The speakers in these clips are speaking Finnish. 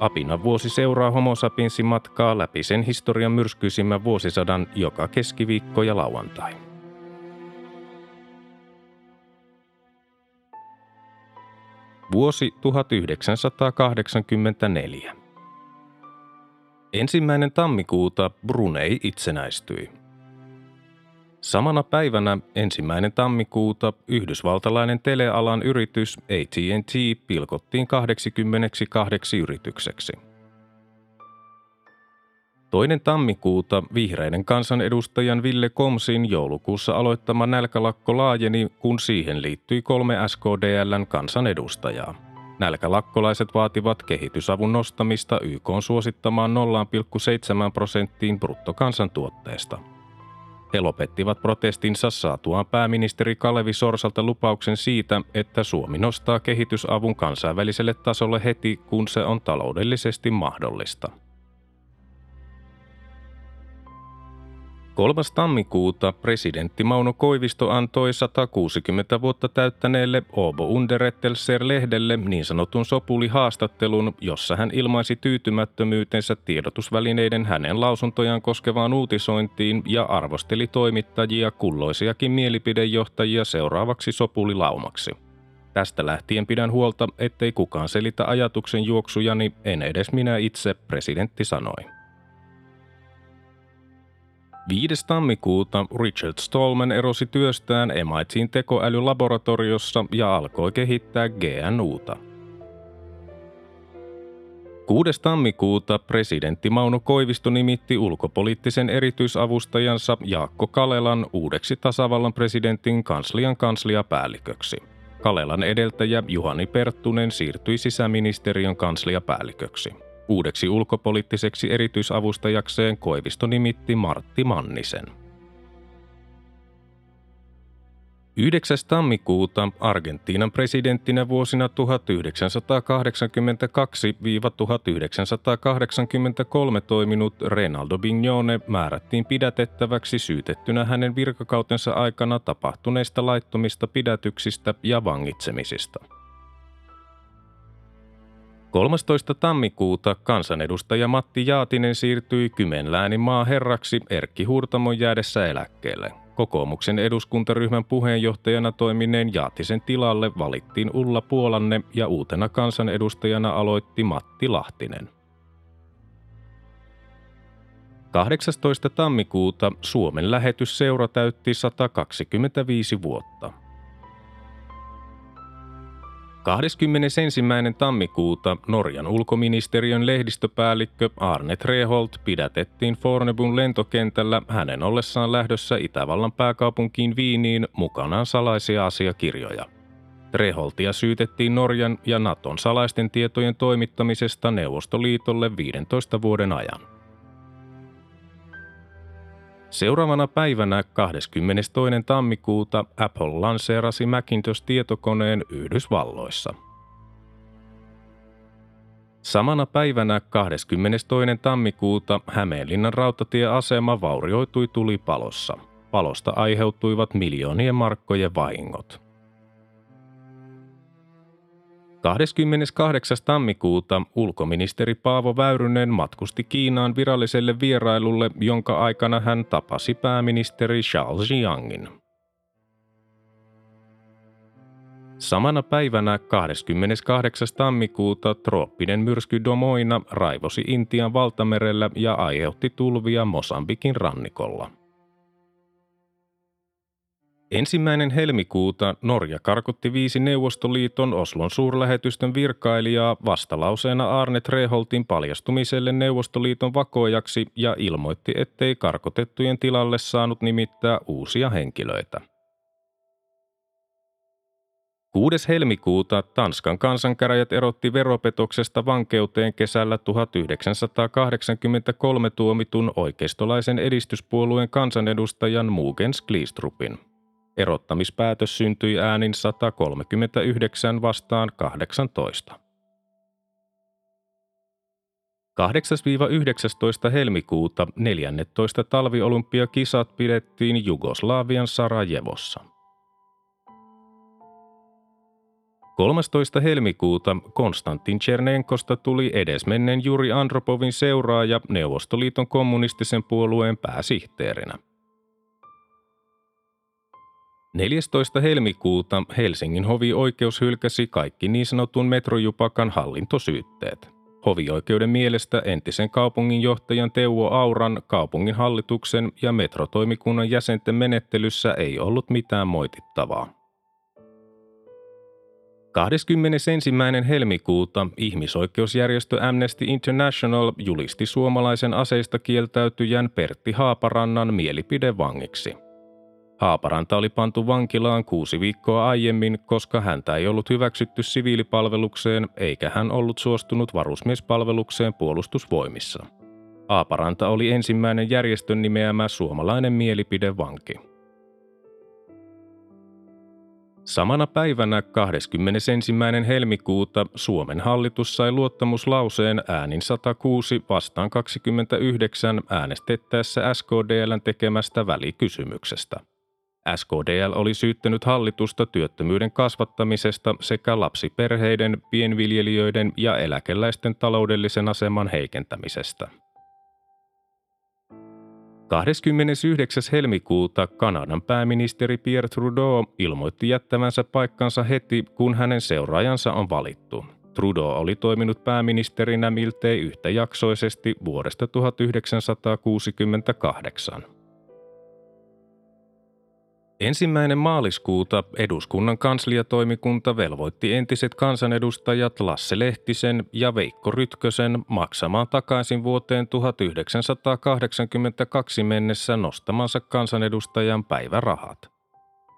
Apina vuosi seuraa Homo sapiensin matkaa läpi sen historian myrskyisimmän vuosisadan joka keskiviikko ja lauantai. Vuosi 1984. Ensimmäinen tammikuuta Brunei itsenäistyi. Samana päivänä ensimmäinen tammikuuta yhdysvaltalainen telealan yritys AT&T pilkottiin 22 yritykseksi. Toinen tammikuuta vihreiden kansanedustajan Ville Komsin joulukuussa aloittama nälkälakko laajeni, kun siihen liittyi kolme SKDLn kansanedustajaa. Nälkälakkolaiset vaativat kehitysavun nostamista YK suosittamaan 0,7 prosenttiin bruttokansantuotteesta – he lopettivat protestinsa saatuaan pääministeri Kalevi Sorsalta lupauksen siitä, että Suomi nostaa kehitysavun kansainväliselle tasolle heti, kun se on taloudellisesti mahdollista. 3. tammikuuta presidentti Mauno Koivisto antoi 160 vuotta täyttäneelle Åbo Underrättelser-lehdelle niin sanotun sopuli-haastattelun, jossa hän ilmaisi tyytymättömyytensä tiedotusvälineiden hänen lausuntojaan koskevaan uutisointiin ja arvosteli toimittajia kulloisiakin mielipidejohtajia seuraavaksi sopulilaumaksi. Tästä lähtien pidän huolta, ettei kukaan selitä ajatuksen juoksujani, en edes minä itse, presidentti sanoi. 5. tammikuuta Richard Stallman erosi työstään MITin tekoälylaboratoriossa ja alkoi kehittää GNUta. 6. tammikuuta presidentti Mauno Koivisto nimitti ulkopoliittisen erityisavustajansa Jaakko Kalelan uudeksi tasavallan presidentin kanslian kansliapäälliköksi. Kalelan edeltäjä Juhani Perttunen siirtyi sisäministeriön kansliapäälliköksi. Uudeksi ulkopoliittiseksi erityisavustajakseen Koivisto nimitti Martti Mannisen. 9. tammikuuta Argentiinan presidenttinä vuosina 1982-1983 toiminut Renaldo Bignone määrättiin pidätettäväksi syytettynä hänen virkakautensa aikana tapahtuneista laittomista pidätyksistä ja vangitsemisista – 13. tammikuuta kansanedustaja Matti Jaatinen siirtyi Kymenläänin maaherraksi Erkki Hurtamon jäädessä eläkkeelle. Kokoomuksen eduskuntaryhmän puheenjohtajana toimineen Jaatisen tilalle valittiin Ulla Puolanne ja uutena kansanedustajana aloitti Matti Lahtinen. 18. tammikuuta Suomen lähetysseura täytti 125 vuotta – 21. tammikuuta Norjan ulkoministeriön lehdistöpäällikkö Arne Treholt pidätettiin Fornebun lentokentällä hänen ollessaan lähdössä Itävallan pääkaupunkiin Viiniin mukanaan salaisia asiakirjoja. Treholtia syytettiin Norjan ja Naton salaisten tietojen toimittamisesta Neuvostoliitolle 15 vuoden ajan. Seuraavana päivänä 22. tammikuuta Apple lanseerasi Macintosh-tietokoneen Yhdysvalloissa. Samana päivänä 22. tammikuuta Hämeenlinnan rautatieasema vaurioitui tulipalossa. Palosta aiheuttuivat miljoonien markkojen vahingot. 28. tammikuuta ulkoministeri Paavo Väyrynen matkusti Kiinaan viralliselle vierailulle, jonka aikana hän tapasi pääministeri Charles Jiangin. Samana päivänä 28. tammikuuta trooppinen myrsky Domoina raivosi Intian valtamerellä ja aiheutti tulvia Mosambikin rannikolla. Ensimmäinen helmikuuta Norja karkotti viisi Neuvostoliiton Oslon suurlähetystön virkailijaa vastalauseena Arne Treholtin paljastumiselle Neuvostoliiton vakojaksi ja ilmoitti, ettei karkotettujen tilalle saanut nimittää uusia henkilöitä. 6. helmikuuta Tanskan kansankäräjät erotti veropetoksesta vankeuteen kesällä 1983 tuomitun oikeistolaisen edistyspuolueen kansanedustajan Mugens Glistrupin. Erottamispäätös syntyi äänin 139 vastaan 18. 8-19 helmikuuta 14 talviolympiakisat pidettiin Jugoslavian Sarajevossa. 13. helmikuuta Konstantin Chernenkosta tuli edesmenneen Juri Andropovin seuraaja Neuvostoliiton kommunistisen puolueen pääsihteerinä. 14. helmikuuta Helsingin hovioikeus hylkäsi kaikki niin sanotun metrojupakan hallintosyytteet. Hovioikeuden mielestä entisen kaupunginjohtajan Teuvo Auran kaupungin hallituksen ja metrotoimikunnan jäsenten menettelyssä ei ollut mitään moitittavaa. 21. helmikuuta ihmisoikeusjärjestö Amnesty International julisti suomalaisen aseista kieltäytyjän Pertti Haaparannan mielipidevangiksi – Haaparanta oli pantu vankilaan kuusi viikkoa aiemmin, koska häntä ei ollut hyväksytty siviilipalvelukseen eikä hän ollut suostunut varusmiespalvelukseen puolustusvoimissa. Haaparanta oli ensimmäinen järjestön nimeämä suomalainen mielipidevanki. Samana päivänä 21. helmikuuta Suomen hallitus sai luottamuslauseen äänin 106 vastaan 29 äänestettäessä SKDLn tekemästä välikysymyksestä. SKDL oli syyttänyt hallitusta työttömyyden kasvattamisesta sekä lapsiperheiden, pienviljelijöiden ja eläkeläisten taloudellisen aseman heikentämisestä. 29. helmikuuta Kanadan pääministeri Pierre Trudeau ilmoitti jättävänsä paikkansa heti, kun hänen seuraajansa on valittu. Trudeau oli toiminut pääministerinä miltei yhtäjaksoisesti vuodesta 1968. Ensimmäinen maaliskuuta eduskunnan kansliatoimikunta velvoitti entiset kansanedustajat Lasse Lehtisen ja Veikko Rytkösen maksamaan takaisin vuoteen 1982 mennessä nostamansa kansanedustajan päivärahat.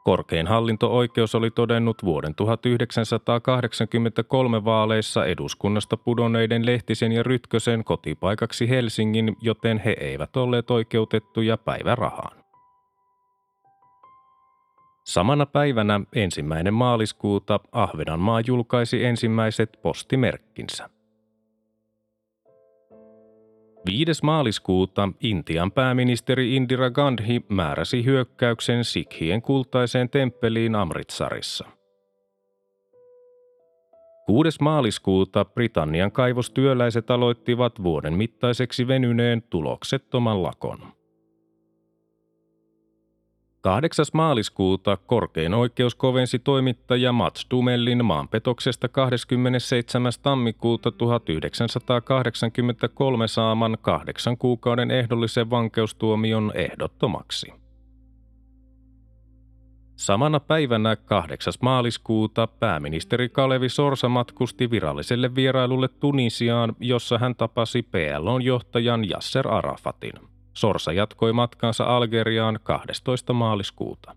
Korkein hallinto-oikeus oli todennut vuoden 1983 vaaleissa eduskunnasta pudonneiden Lehtisen ja Rytkösen kotipaikaksi Helsingin, joten he eivät olleet oikeutettuja päivärahaan. Samana päivänä ensimmäinen maaliskuuta Ahvenanmaa julkaisi ensimmäiset postimerkkinsä. 5. maaliskuuta Intian pääministeri Indira Gandhi määräsi hyökkäyksen Sikhien kultaiseen temppeliin Amritsarissa. 6. maaliskuuta Britannian kaivostyöläiset aloittivat vuoden mittaiseksi venyneen tuloksettoman lakon. 8. maaliskuuta korkein oikeus kovensi toimittaja Mats Dumellin maanpetoksesta 27. tammikuuta 1983 saaman kahdeksan kuukauden ehdollisen vankeustuomion ehdottomaksi. Samana päivänä 8. maaliskuuta pääministeri Kalevi Sorsa matkusti viralliselle vierailulle Tunisiaan, jossa hän tapasi PLOn johtajan Yasser Arafatin. Sorsa jatkoi matkansa Algeriaan 12. maaliskuuta.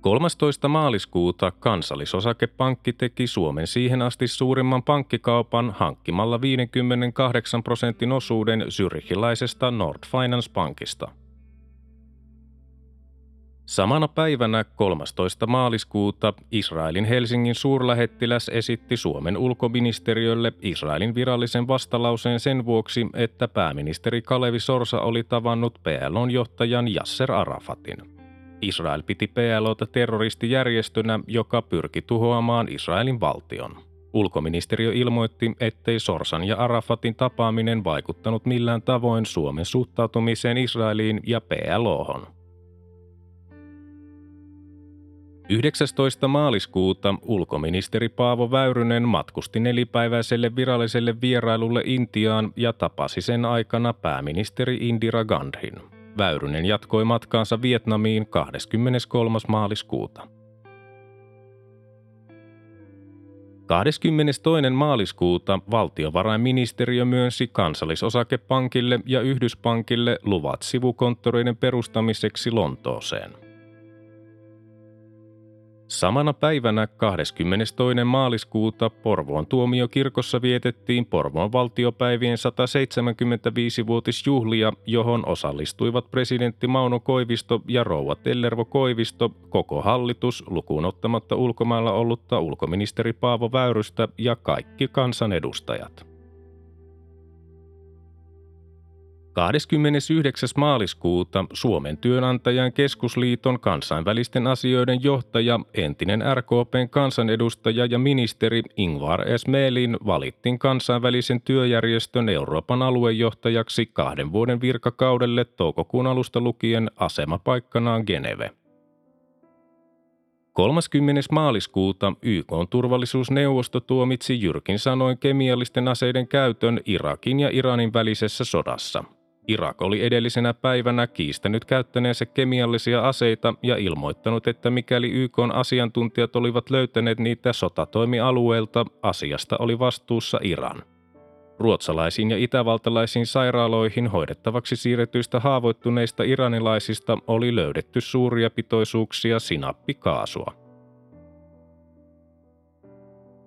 13. maaliskuuta kansallisosakepankki teki Suomen siihen asti suurimman pankkikaupan hankkimalla 58 prosentin osuuden Zürichilaisesta Nord Finance Pankista – Samana päivänä 13. maaliskuuta Israelin Helsingin suurlähettiläs esitti Suomen ulkoministeriölle Israelin virallisen vastalauseen sen vuoksi, että pääministeri Kalevi Sorsa oli tavannut PLOn johtajan Yasser Arafatin. Israel piti PLOta terroristijärjestönä, joka pyrki tuhoamaan Israelin valtion. Ulkoministeriö ilmoitti, ettei Sorsan ja Arafatin tapaaminen vaikuttanut millään tavoin Suomen suhtautumiseen Israeliin ja PLOhon. 19. maaliskuuta ulkoministeri Paavo Väyrynen matkusti nelipäiväiselle viralliselle vierailulle Intiaan ja tapasi sen aikana pääministeri Indira Gandhin. Väyrynen jatkoi matkaansa Vietnamiin 23. maaliskuuta. 22. maaliskuuta valtiovarainministeriö myönsi kansallisosakepankille ja Yhdyspankille luvat sivukonttoreiden perustamiseksi Lontooseen. Samana päivänä 22. maaliskuuta Porvoon tuomiokirkossa vietettiin Porvoon valtiopäivien 175-vuotisjuhlia, johon osallistuivat presidentti Mauno Koivisto ja rouva Tellervo Koivisto, koko hallitus lukuun ottamatta ulkomailla ollutta ulkoministeri Paavo Väyrystä ja kaikki kansanedustajat. 29. maaliskuuta Suomen työnantajan keskusliiton kansainvälisten asioiden johtaja, entinen RKPn kansanedustaja ja ministeri Ingvar Esmelin valittiin kansainvälisen työjärjestön Euroopan aluejohtajaksi kahden vuoden virkakaudelle toukokuun alusta lukien asemapaikkanaan Geneve. 30. maaliskuuta YK turvallisuusneuvosto tuomitsi jyrkin sanoin kemiallisten aseiden käytön Irakin ja Iranin välisessä sodassa – Irak oli edellisenä päivänä kiistänyt käyttäneensä kemiallisia aseita ja ilmoittanut, että mikäli YK asiantuntijat olivat löytäneet niitä sotatoimialueelta, asiasta oli vastuussa Iran. Ruotsalaisiin ja itävaltalaisiin sairaaloihin hoidettavaksi siirretyistä haavoittuneista iranilaisista oli löydetty suuria pitoisuuksia sinappikaasua.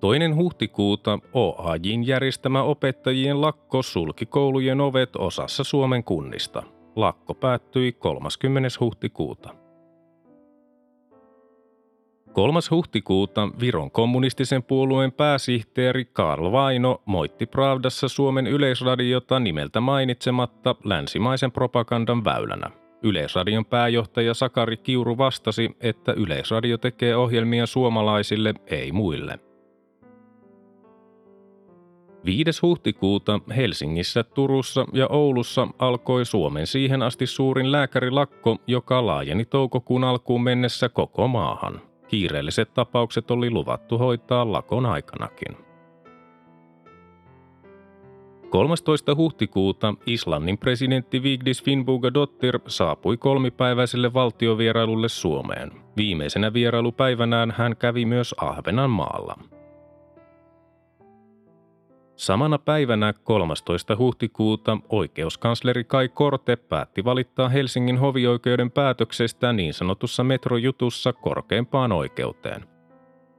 Toinen huhtikuuta OAJin järjestämä opettajien lakko sulki koulujen ovet osassa Suomen kunnista. Lakko päättyi 30. huhtikuuta. 3. huhtikuuta Viron kommunistisen puolueen pääsihteeri Karl Vaino moitti Pravdassa Suomen yleisradiota nimeltä mainitsematta länsimaisen propagandan väylänä. Yleisradion pääjohtaja Sakari Kiuru vastasi, että Yleisradio tekee ohjelmia suomalaisille, ei muille. 5. huhtikuuta Helsingissä, Turussa ja Oulussa alkoi Suomen siihen asti suurin lääkärilakko, joka laajeni toukokuun alkuun mennessä koko maahan. Kiireelliset tapaukset oli luvattu hoitaa lakon aikanakin. 13. huhtikuuta Islannin presidentti Vigdis Finnbogadottir saapui kolmipäiväiselle valtiovierailulle Suomeen. Viimeisenä vierailupäivänään hän kävi myös Ahvenanmaalla. Samana päivänä 13. huhtikuuta oikeuskansleri Kai Korte päätti valittaa Helsingin hovioikeuden päätöksestä niin sanotussa metrojutussa korkeimpaan oikeuteen.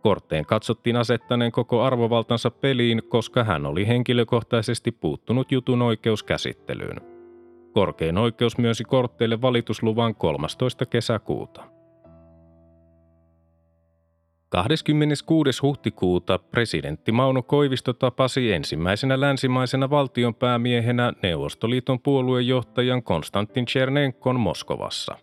Korteen katsottiin asettaneen koko arvovaltansa peliin, koska hän oli henkilökohtaisesti puuttunut jutun oikeuskäsittelyyn. Korkein oikeus myönsi Kortteille valitusluvan 13. kesäkuuta. 26. huhtikuuta presidentti Mauno Koivisto tapasi ensimmäisenä länsimaisena valtionpäämiehenä Neuvostoliiton puoluejohtajan Konstantin Chernenkon Moskovassa.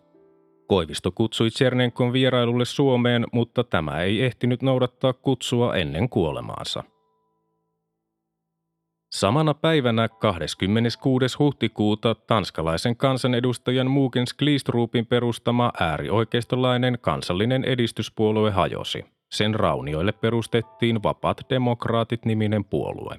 Koivisto kutsui Chernenkon vierailulle Suomeen, mutta tämä ei ehtinyt noudattaa kutsua ennen kuolemaansa. Samana päivänä 26. huhtikuuta tanskalaisen kansanedustajan Mugens Glistrupin perustama äärioikeistolainen kansallinen edistyspuolue hajosi. Sen raunioille perustettiin Vapaat demokraatit-niminen puolue.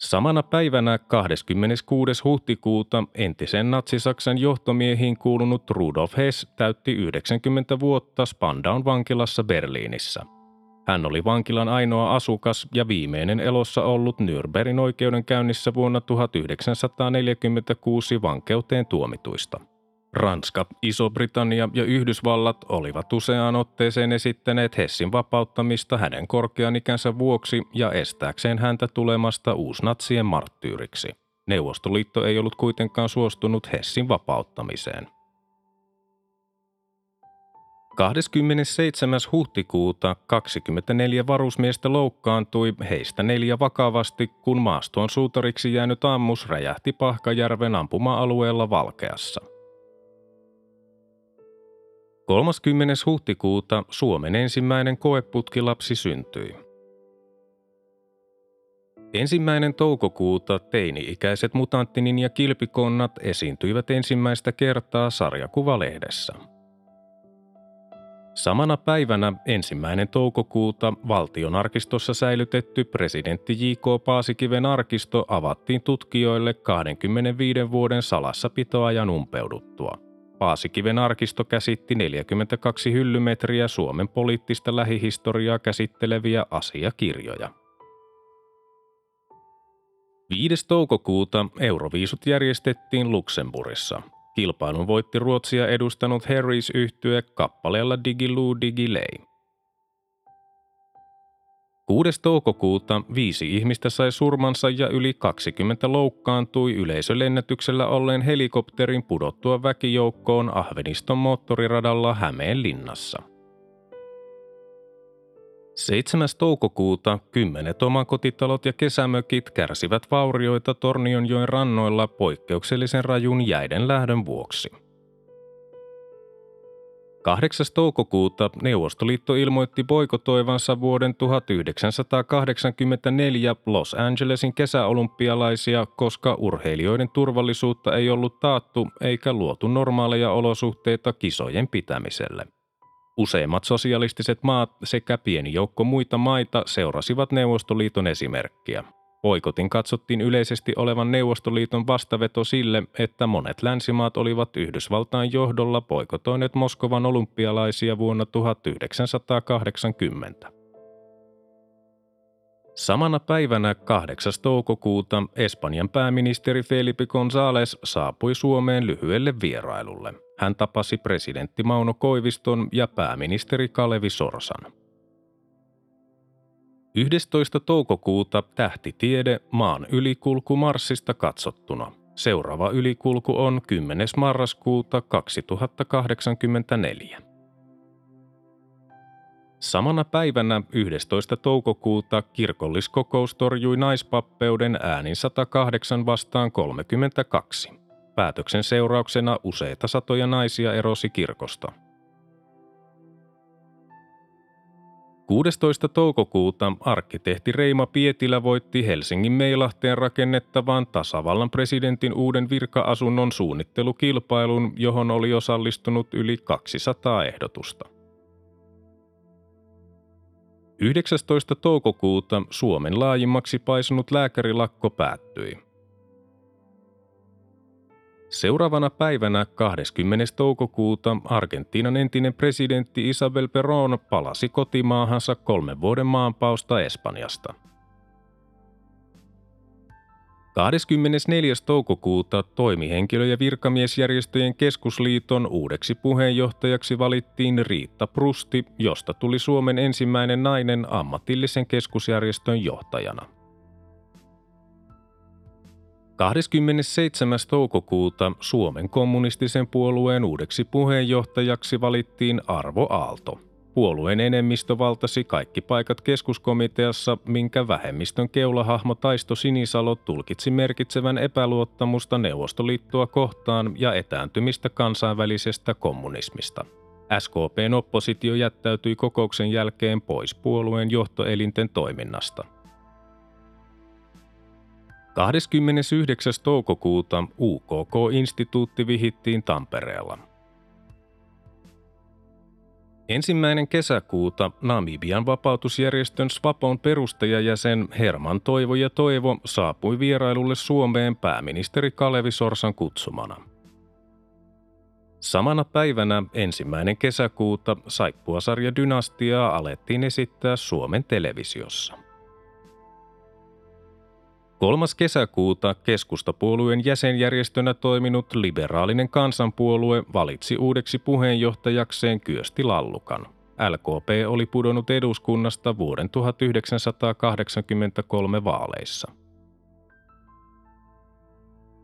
Samana päivänä 26. huhtikuuta entisen natsisaksan johtomiehiin kuulunut Rudolf Hess täytti 90 vuotta Spandaun vankilassa Berliinissä. Hän oli vankilan ainoa asukas ja viimeinen elossa ollut Nürnbergin oikeudenkäynnissä vuonna 1946 vankeuteen tuomituista. Ranska, Iso-Britannia ja Yhdysvallat olivat useaan otteeseen esittäneet Hessin vapauttamista hänen korkean ikänsä vuoksi ja estääkseen häntä tulemasta uusnatsien marttyyriksi. Neuvostoliitto ei ollut kuitenkaan suostunut Hessin vapauttamiseen. 27. huhtikuuta 24 varusmiestä loukkaantui, heistä neljä vakavasti, kun maastoon suutariksi jäänyt ammus räjähti Pahkajärven ampuma-alueella Valkeassa – 30. huhtikuuta Suomen ensimmäinen koeputkilapsi syntyi. Ensimmäinen toukokuuta teini-ikäiset mutanttinin ja kilpikonnat esiintyivät ensimmäistä kertaa sarjakuvalehdessä. Samana päivänä ensimmäinen toukokuuta valtionarkistossa säilytetty presidentti J.K. Paasikiven arkisto avattiin tutkijoille 25 vuoden salassapitoajan umpeuduttua – Paasikiven arkisto käsitti 42 hyllymetriä Suomen poliittista lähihistoriaa käsitteleviä asiakirjoja. 5. toukokuuta Euroviisut järjestettiin Luxemburissa. Kilpailun voitti Ruotsia edustanut Harris yhtye kappaleella Digiloo Digilei. 6. toukokuuta viisi ihmistä sai surmansa ja yli 20 loukkaantui yleisölennätyksellä olleen helikopterin pudottua väkijoukkoon Ahveniston moottoriradalla Hämeenlinnassa. 7. toukokuuta kymmenet omakotitalot ja kesämökit kärsivät vaurioita Tornionjoen rannoilla poikkeuksellisen rajun jäiden lähdön vuoksi. 8. toukokuuta Neuvostoliitto ilmoitti boikotoivansa vuoden 1984 Los Angelesin kesäolympialaisia, koska urheilijoiden turvallisuutta ei ollut taattu eikä luotu normaaleja olosuhteita kisojen pitämiselle. Useimmat sosialistiset maat sekä pieni joukko muita maita seurasivat Neuvostoliiton esimerkkiä. Poikotin katsottiin yleisesti olevan Neuvostoliiton vastaveto sille, että monet länsimaat olivat Yhdysvaltain johdolla poikotoineet Moskovan olympialaisia vuonna 1980. Samana päivänä 8. toukokuuta Espanjan pääministeri Felipe González saapui Suomeen lyhyelle vierailulle. Hän tapasi presidentti Mauno Koiviston ja pääministeri Kalevi Sorsan. 11. toukokuuta tähtitiede maan ylikulku Marsista katsottuna. Seuraava ylikulku on 10. marraskuuta 2084. Samana päivänä 11. toukokuuta kirkolliskokous torjui naispappeuden äänin 108 vastaan 32. Päätöksen seurauksena useita satoja naisia erosi kirkosta. 16. toukokuuta arkkitehti Reima Pietilä voitti Helsingin Meilahteen rakennettavan tasavallan presidentin uuden virka-asunnon suunnittelukilpailun, johon oli osallistunut yli 200 ehdotusta. 19. toukokuuta Suomen laajimmaksi paisunut lääkärilakko päättyi. Seuraavana päivänä 20. toukokuuta Argentiinan entinen presidentti Isabel Perón palasi kotimaahansa kolmen vuoden maanpausta Espanjasta. 24. toukokuuta toimihenkilö- ja virkamiesjärjestöjen keskusliiton uudeksi puheenjohtajaksi valittiin Riitta Prusti, josta tuli Suomen ensimmäinen nainen ammatillisen keskusjärjestön johtajana. 27. toukokuuta Suomen kommunistisen puolueen uudeksi puheenjohtajaksi valittiin Arvo Aalto. Puolueen enemmistö valtasi kaikki paikat keskuskomiteassa, minkä vähemmistön keulahahmo Taisto Sinisalo tulkitsi merkitsevän epäluottamusta Neuvostoliittoa kohtaan ja etääntymistä kansainvälisestä kommunismista. SKPn oppositio jättäytyi kokouksen jälkeen pois puolueen johtoelinten toiminnasta – 29. toukokuuta UKK-instituutti vihittiin Tampereella. Ensimmäinen kesäkuuta Namibian vapautusjärjestön Swapon perustajajäsen Herman Toivo ja Toivo saapui vierailulle Suomeen pääministeri Kalevi Sorsan kutsumana. Samana päivänä ensimmäinen kesäkuuta Saippuasarja dynastiaa alettiin esittää Suomen televisiossa. 3. kesäkuuta keskustapuolueen jäsenjärjestönä toiminut liberaalinen kansanpuolue valitsi uudeksi puheenjohtajakseen Kyösti Lallukan. LKP oli pudonnut eduskunnasta vuoden 1983 vaaleissa.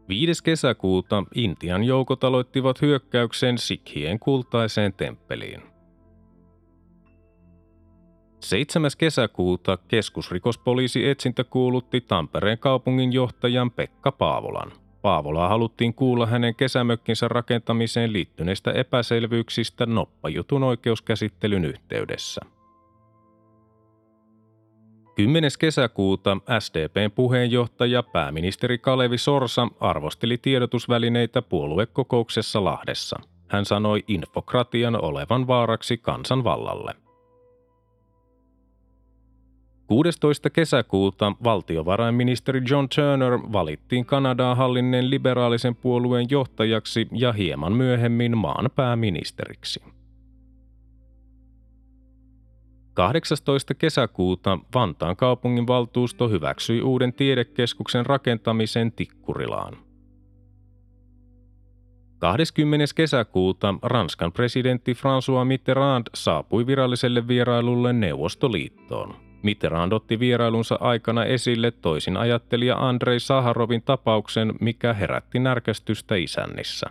5. kesäkuuta Intian joukot aloittivat hyökkäyksen Sikhien kultaiseen temppeliin. 7. kesäkuuta keskusrikospoliisi etsintä kuulutti Tampereen kaupungin johtajan Pekka Paavolan. Paavolaa haluttiin kuulla hänen kesämökkinsä rakentamiseen liittyneistä epäselvyyksistä noppajutun oikeuskäsittelyn yhteydessä. 10. kesäkuuta SDPn puheenjohtaja pääministeri Kalevi Sorsa arvosteli tiedotusvälineitä puoluekokouksessa Lahdessa. Hän sanoi infokratian olevan vaaraksi kansanvallalle. 16. kesäkuuta valtiovarainministeri John Turner valittiin Kanadaa hallinneen liberaalisen puolueen johtajaksi ja hieman myöhemmin maan pääministeriksi. 18. kesäkuuta Vantaan kaupungin valtuusto hyväksyi uuden tiedekeskuksen rakentamisen Tikkurilaan. 20. kesäkuuta Ranskan presidentti François Mitterrand saapui viralliselle vierailulle Neuvostoliittoon. Mitterrand otti vierailunsa aikana esille toisin ajattelija Andrei Saharovin tapauksen, mikä herätti närkästystä isännissä.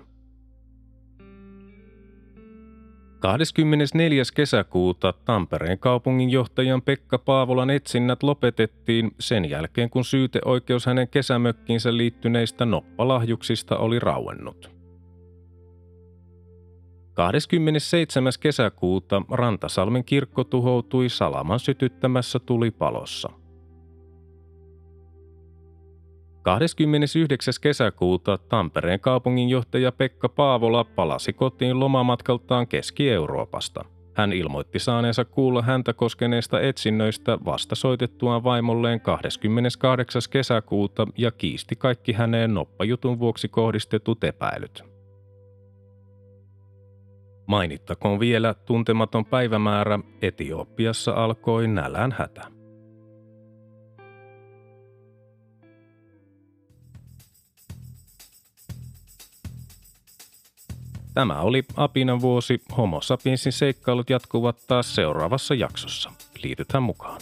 24. kesäkuuta Tampereen kaupunginjohtajan Pekka Paavolan etsinnät lopetettiin sen jälkeen, kun syyteoikeus hänen kesämökkiinsä liittyneistä noppalahjuksista oli rauennut. 27. kesäkuuta Rantasalmen kirkko tuhoutui salaman sytyttämässä tulipalossa. 29. kesäkuuta Tampereen kaupunginjohtaja Pekka Paavola palasi kotiin lomamatkaltaan Keski-Euroopasta. Hän ilmoitti saaneensa kuulla häntä koskeneista etsinnöistä vasta soitettuaan vaimolleen 28. kesäkuuta ja kiisti kaikki häneen noppajutun vuoksi kohdistetut epäilyt. Mainittakoon vielä tuntematon päivämäärä, Etiopiassa alkoi nälän hätä. Tämä oli Apinan vuosi. Homo sapiensin seikkailut jatkuvat taas seuraavassa jaksossa. Liitytään mukaan.